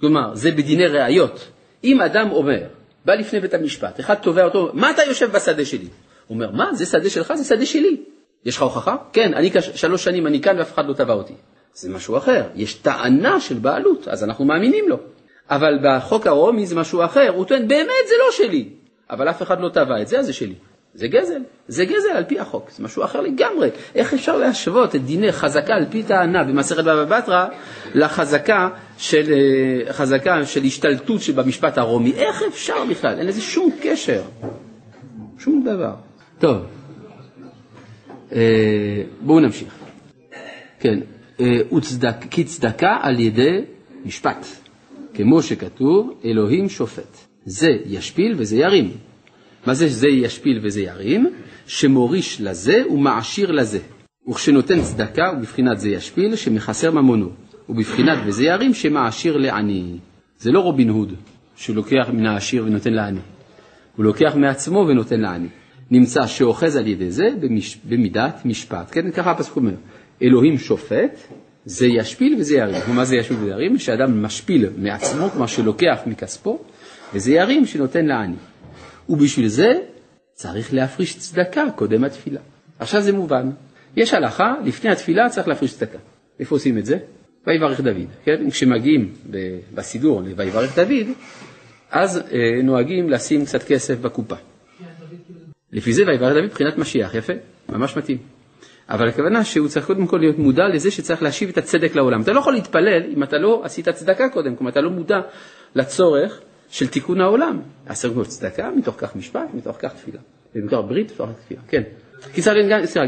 כלומר, זה בדיני ראיות. אם אדם אומר, בא לפני בית המשפט, אחד תובע אותו, מה אתה יושב בשדה שלי? הוא אומר, מה, זה שדה שלך, זה שדה שלי. יש לך הוכחה? כן, אני שלוש שנים אני כאן ואף אחד לא תבע אותי. זה משהו אחר, יש טענה של בעלות, אז אנחנו מאמינים לו. אבל בחוק הרומי זה משהו אחר, הוא טוען, באמת זה לא שלי. אבל אף אחד לא תבע את זה, אז זה שלי. זה גזל, זה גזל על פי החוק, זה משהו אחר לגמרי. איך אפשר להשוות את דיני חזקה על פי טענה במסכת בבא בתרא לחזקה של, אה, חזקה של השתלטות שבמשפט הרומי? איך אפשר בכלל? אין לזה שום קשר, שום דבר. טוב, אה, בואו נמשיך. כן, וצדק, כי צדקה על ידי משפט, כמו שכתוב, אלוהים שופט. זה ישפיל וזה ירים. מה זה זה ישפיל וזה ירים? שמוריש לזה ומעשיר לזה. וכשנותן צדקה הוא בבחינת זה ישפיל שמחסר ממונו. ובבחינת וזה ירים שמעשיר לעני. זה לא רובין הוד שלוקח מן העשיר ונותן לעני. הוא לוקח מעצמו ונותן לעני. נמצא שאוחז על ידי זה. במידת משפט. כן, ככה הפסוק אומר. אלוהים שופט, זה ישפיל וזה ירים. ומה זה ישפיל וזה ירים? שאדם משפיל מעצמו, כלומר שלוקח מכספו, וזה ירים שנותן לעני. ובשביל זה צריך להפריש צדקה קודם התפילה. עכשיו זה מובן. יש הלכה, לפני התפילה צריך להפריש צדקה. איפה עושים את זה? ויברך דוד. כן? כשמגיעים בסידור ל"ויברך דוד", אז אה, נוהגים לשים קצת כסף בקופה. לפי זה ויברך דוד מבחינת משיח, יפה, ממש מתאים. אבל הכוונה שהוא צריך קודם כל להיות מודע לזה שצריך להשיב את הצדק לעולם. אתה לא יכול להתפלל אם אתה לא עשית צדקה קודם, כלומר אתה לא מודע לצורך של תיקון העולם. צריך להיות צדקה, מתוך כך משפט, מתוך כך תפילה. ומתוך ברית, מתוך כך תפילה, כן. קיצר,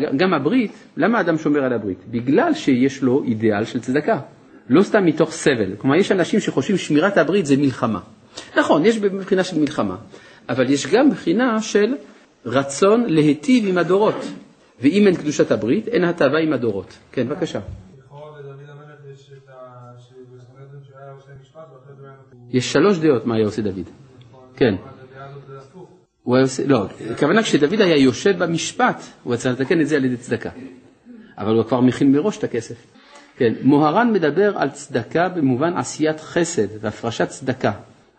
גם, גם הברית, למה אדם שומר על הברית? בגלל שיש לו אידיאל של צדקה. לא סתם מתוך סבל. כלומר, יש אנשים שחושבים שמירת הברית זה מלחמה. נכון, יש מבחינה של מלחמה, אבל יש גם בחינה של רצון להיטיב עם הדורות. ואם אין קדושת הברית, אין הטבה עם הדורות. כן, בבקשה. יש שלוש דעות מה היה עושה דוד. כן. הדעה הזאת זה הפוך. הוא היה עושה, לא, הכוונה כשדוד היה יושב במשפט, הוא היה צריך לתקן את זה על ידי צדקה. אבל הוא כבר מכין מראש את הכסף. כן, מוהר"ן מדבר על צדקה במובן עשיית חסד והפרשת צדקה,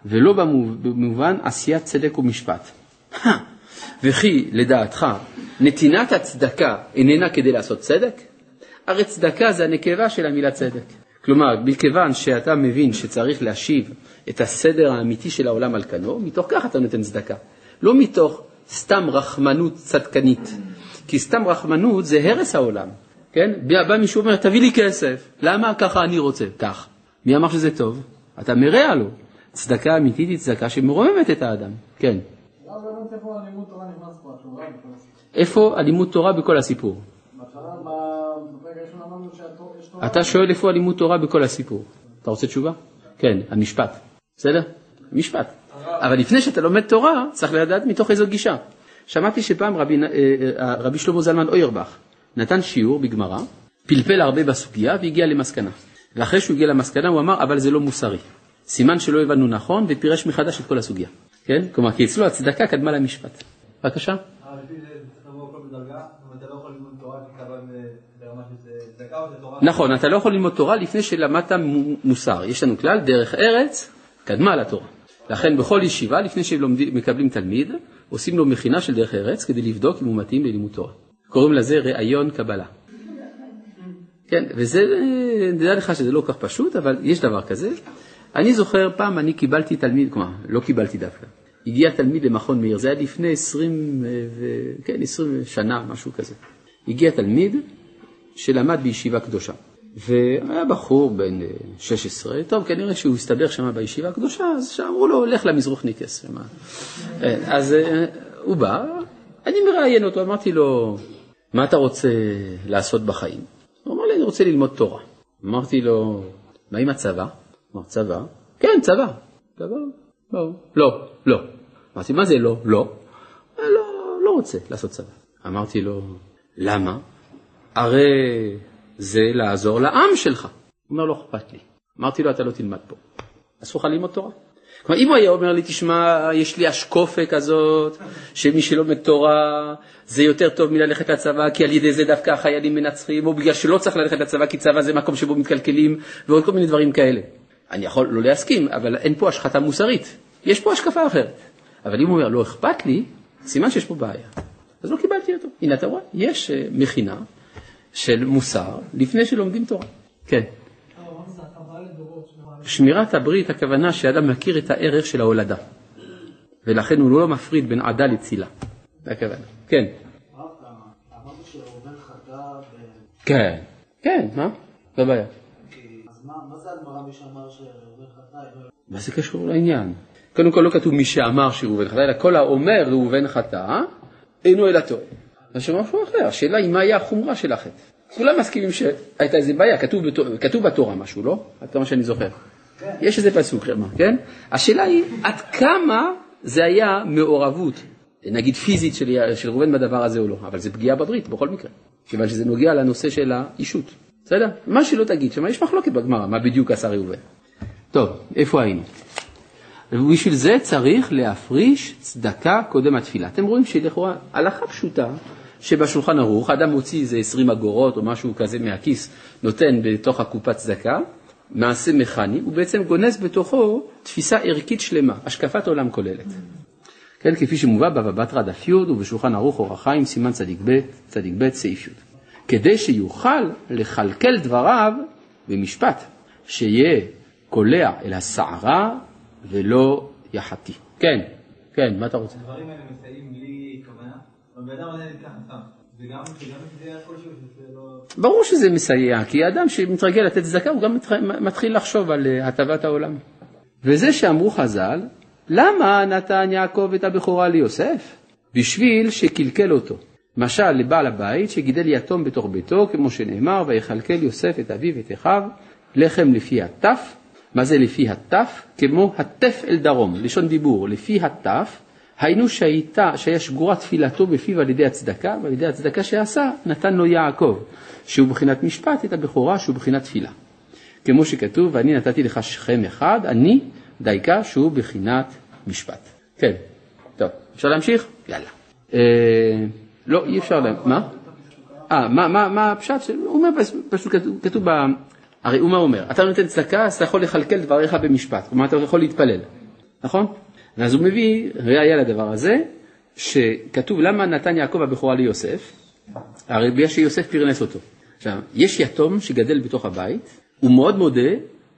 ולא במוב- במובן עשיית צדק ומשפט. וכי לדעתך נתינת הצדקה איננה כדי לעשות צדק? הרי צדקה זה הנקבה של המילה צדק. כלומר, מכיוון שאתה מבין שצריך להשיב את הסדר האמיתי של העולם על כנו, מתוך כך אתה נותן צדקה. לא מתוך סתם רחמנות צדקנית. כי סתם רחמנות זה הרס העולם, כן? בא מישהו אומר, תביא לי כסף. למה ככה אני רוצה? כך. מי אמר שזה טוב? אתה מרע לו. צדקה אמיתית היא צדקה שמרוממת את האדם. כן. איפה הלימוד תורה בכל הסיפור. אתה שואל איפה הלימוד תורה בכל הסיפור. אתה רוצה תשובה? כן, המשפט. בסדר? משפט. אבל לפני שאתה לומד תורה, צריך לדעת מתוך איזו גישה. שמעתי שפעם רבי, אה, אה, רבי שלמה זלמן אוירבך נתן שיעור בגמרא, פלפל הרבה בסוגיה והגיע למסקנה. ואחרי שהוא הגיע למסקנה הוא אמר, אבל זה לא מוסרי. סימן שלא הבנו נכון ופירש מחדש את כל הסוגיה. כן? כלומר, כי אצלו הצדקה קדמה למשפט. בבקשה. נכון, אתה לא יכול ללמוד תורה לפני שלמדת מו- מוסר. יש לנו כלל, דרך ארץ קדמה לתורה. לכן בכל ישיבה, לפני שמקבלים תלמיד, עושים לו מכינה של דרך ארץ כדי לבדוק אם הוא מתאים ללימוד תורה. קוראים לזה ראיון קבלה. כן, וזה, נדע לך שזה לא כל כך פשוט, אבל יש דבר כזה. אני זוכר, פעם אני קיבלתי תלמיד, כלומר, לא קיבלתי דווקא. הגיע תלמיד למכון מאיר, זה היה לפני 20, ו... כן, 20 שנה, משהו כזה. הגיע תלמיד שלמד בישיבה קדושה. והיה בחור בן 16, טוב, כנראה שהוא הסתבך שם בישיבה הקדושה, אז שאמרו לו, לך למזרוחניקס. אז אה, הוא בא, אני מראיין אותו, אמרתי לו, מה אתה רוצה לעשות בחיים? הוא אמר לי, אני רוצה ללמוד תורה. אמרתי לו, מה עם הצבא? אמר, צבא? כן, צבא. צבא? לא. לא, לא. אמרתי, מה זה לא? לא. לא, לא רוצה לעשות צבא. אמרתי לו, למה? הרי זה לעזור לעם שלך. הוא אומר, לא אכפת לי. אמרתי לו, אתה לא תלמד פה. אסור לך ללמוד תורה. כלומר, אם הוא היה אומר לי, תשמע, יש לי אשקופה כזאת, שמי שלומד תורה זה יותר טוב מללכת לצבא, כי על ידי זה דווקא החיילים מנצחים, או בגלל שלא צריך ללכת לצבא, כי צבא זה מקום שבו מתקלקלים, ועוד כל מיני דברים כאלה. אני יכול לא להסכים, אבל אין פה השחתה מוסרית. יש פה השקפה אחרת. אבל אם הוא אומר, לא אכפת לי, סימן שיש פה בעיה. אז לא קיבלתי אותו. הנה אתה רואה, יש אה, מכינה של מוסר לפני שלומדים תורה. כן. שמירת הברית, הכוונה שאדם מכיר את הערך של ההולדה, ולכן הוא לא מפריד בין עדה לצילה. זה הכוונה. כן. כן, כן, מה? לא בעיה. אז מה זה קשור לעניין? קודם כל לא כתוב מי שאמר שראובן חטא, אלא כל האומר ראובן חטא, אינו אלא טועה. זה משהו אחר, השאלה היא מה היה החומרה של החטא. כולם מסכימים שהייתה איזה בעיה, כתוב, כתוב בתורה משהו, לא? עד כמה שאני זוכר. כן. יש איזה פסוק שם, כן? השאלה היא עד כמה זה היה מעורבות, נגיד פיזית של, של ראובן בדבר הזה או לא, אבל זה פגיעה בברית בכל מקרה, כיוון שזה נוגע לנושא של האישות, בסדר? מה שלא תגיד שם, יש מחלוקת בגמרא, מה בדיוק עשה ראובן. טוב, איפה היינו? ובשביל זה צריך להפריש צדקה קודם התפילה. אתם רואים שלכאורה הלכה פשוטה שבשולחן ערוך, האדם מוציא איזה 20 אגורות או משהו כזה מהכיס, נותן בתוך הקופת צדקה, מעשה מכני, הוא בעצם גונז בתוכו תפיסה ערכית שלמה, השקפת עולם כוללת. כן, כפי שמובא בבא בתרא דף י' ובשולחן ערוך אור החיים סימן צדיק ב', צדיק ב', סעיף י'. כדי שיוכל לכלכל דבריו במשפט, שיהיה קולע אל הסערה ולא יחתי. כן, כן, מה אתה רוצה? הדברים האלה מסייעים בלי כוונה, אבל בן אדם עדיין. לא- ברור שזה מסייע, כי האדם שמתרגל לתת צדקה הוא גם מתחיל לחשוב על אה, הטבת העולם. וזה שאמרו חז"ל, למה נתן יעקב את הבכורה ליוסף? בשביל שקלקל אותו. משל לבעל הבית שגידל יתום בתוך ביתו, כמו שנאמר, ויכלכל יוסף את אביו ואת אחיו, לחם לפי הטף. מה זה לפי הטף? כמו הטף אל דרום, לשון דיבור, לפי הטף. היינו שהייתה, שהיה שגורה תפילתו בפיו על ידי הצדקה, ועל ידי הצדקה שעשה, נתן לו יעקב, שהוא בחינת משפט, את הבכורה שהוא בחינת תפילה. כמו שכתוב, ואני נתתי לך שכם אחד, אני דייקה שהוא בחינת משפט. כן, טוב, אפשר להמשיך? יאללה. לא, אי אפשר, לה... מה? אה, מה, מה, מה הפשט? הוא אומר, פשוט כתוב, ב... הרי הוא מה אומר? אתה נותן צדקה, אז אתה יכול לכלכל דבריך במשפט, כלומר אתה יכול להתפלל, נכון? ואז הוא מביא ראיה לדבר הזה, שכתוב למה נתן יעקב הבכורה ליוסף, הרי בגלל שיוסף פרנס אותו. עכשיו, יש יתום שגדל בתוך הבית, הוא מאוד מודה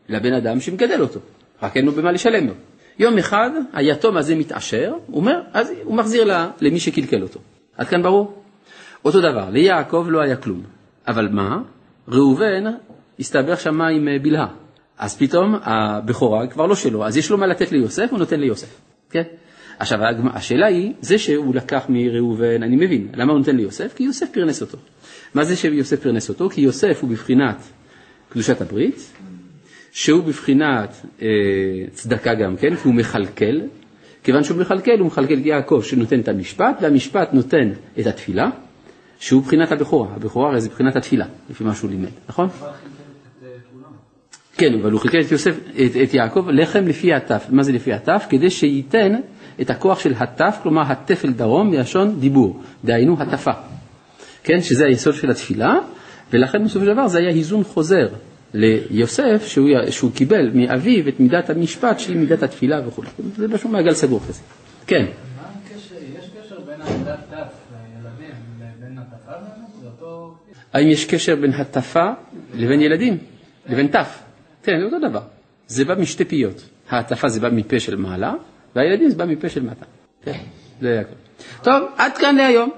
לבן אדם שמגדל אותו, רק אין לו במה לשלם לו. יום אחד היתום הזה מתעשר, הוא אומר, אז הוא מחזיר לה, למי שקלקל אותו. עד כאן ברור? אותו דבר, ליעקב לא היה כלום. אבל מה? ראובן הסתבך עם אה, בלהה. אז פתאום הבכורה כבר לא שלו, אז יש לו מה לתת ליוסף, הוא נותן ליוסף. כן? עכשיו, השאלה היא, זה שהוא לקח מראובן, אני מבין, למה הוא נותן ליוסף? כי יוסף פרנס אותו. מה זה שיוסף פרנס אותו? כי יוסף הוא בבחינת קדושת הברית, שהוא בבחינת אה, צדקה גם כן, כי הוא מכלכל, כיוון שהוא מכלכל, הוא מכלכל את יעקב שנותן את המשפט, והמשפט נותן את התפילה, שהוא בחינת הבכורה. הבכורה הרי זה בחינת התפילה, לפי מה שהוא לימד, נכון? כן, אבל הוא חיכה את יוסף, את, את יעקב, לחם לפי הטף. מה זה לפי הטף? כדי שייתן את הכוח של הטף, כלומר הטפל דרום מלשון דיבור, דהיינו הטפה. כן, שזה היסוד של התפילה, ולכן בסופו של דבר זה היה היזון חוזר ליוסף, שהוא, שהוא קיבל מאביו את מידת המשפט שהיא מידת התפילה וכו'. זה משהו מעגל סגור כזה. כן. מה הקשר, יש קשר בין עבודת טף לילדים לבין הטפה? זה. האם יש קשר בין הטפה לבין ילדים, לבין תף. כן, אותו דבר. זה בא משתי פיות. ההטפה זה בא מפה של מעלה, והילדים זה בא מפה של מטה. כן, זה הכל. טוב, עד כאן להיום.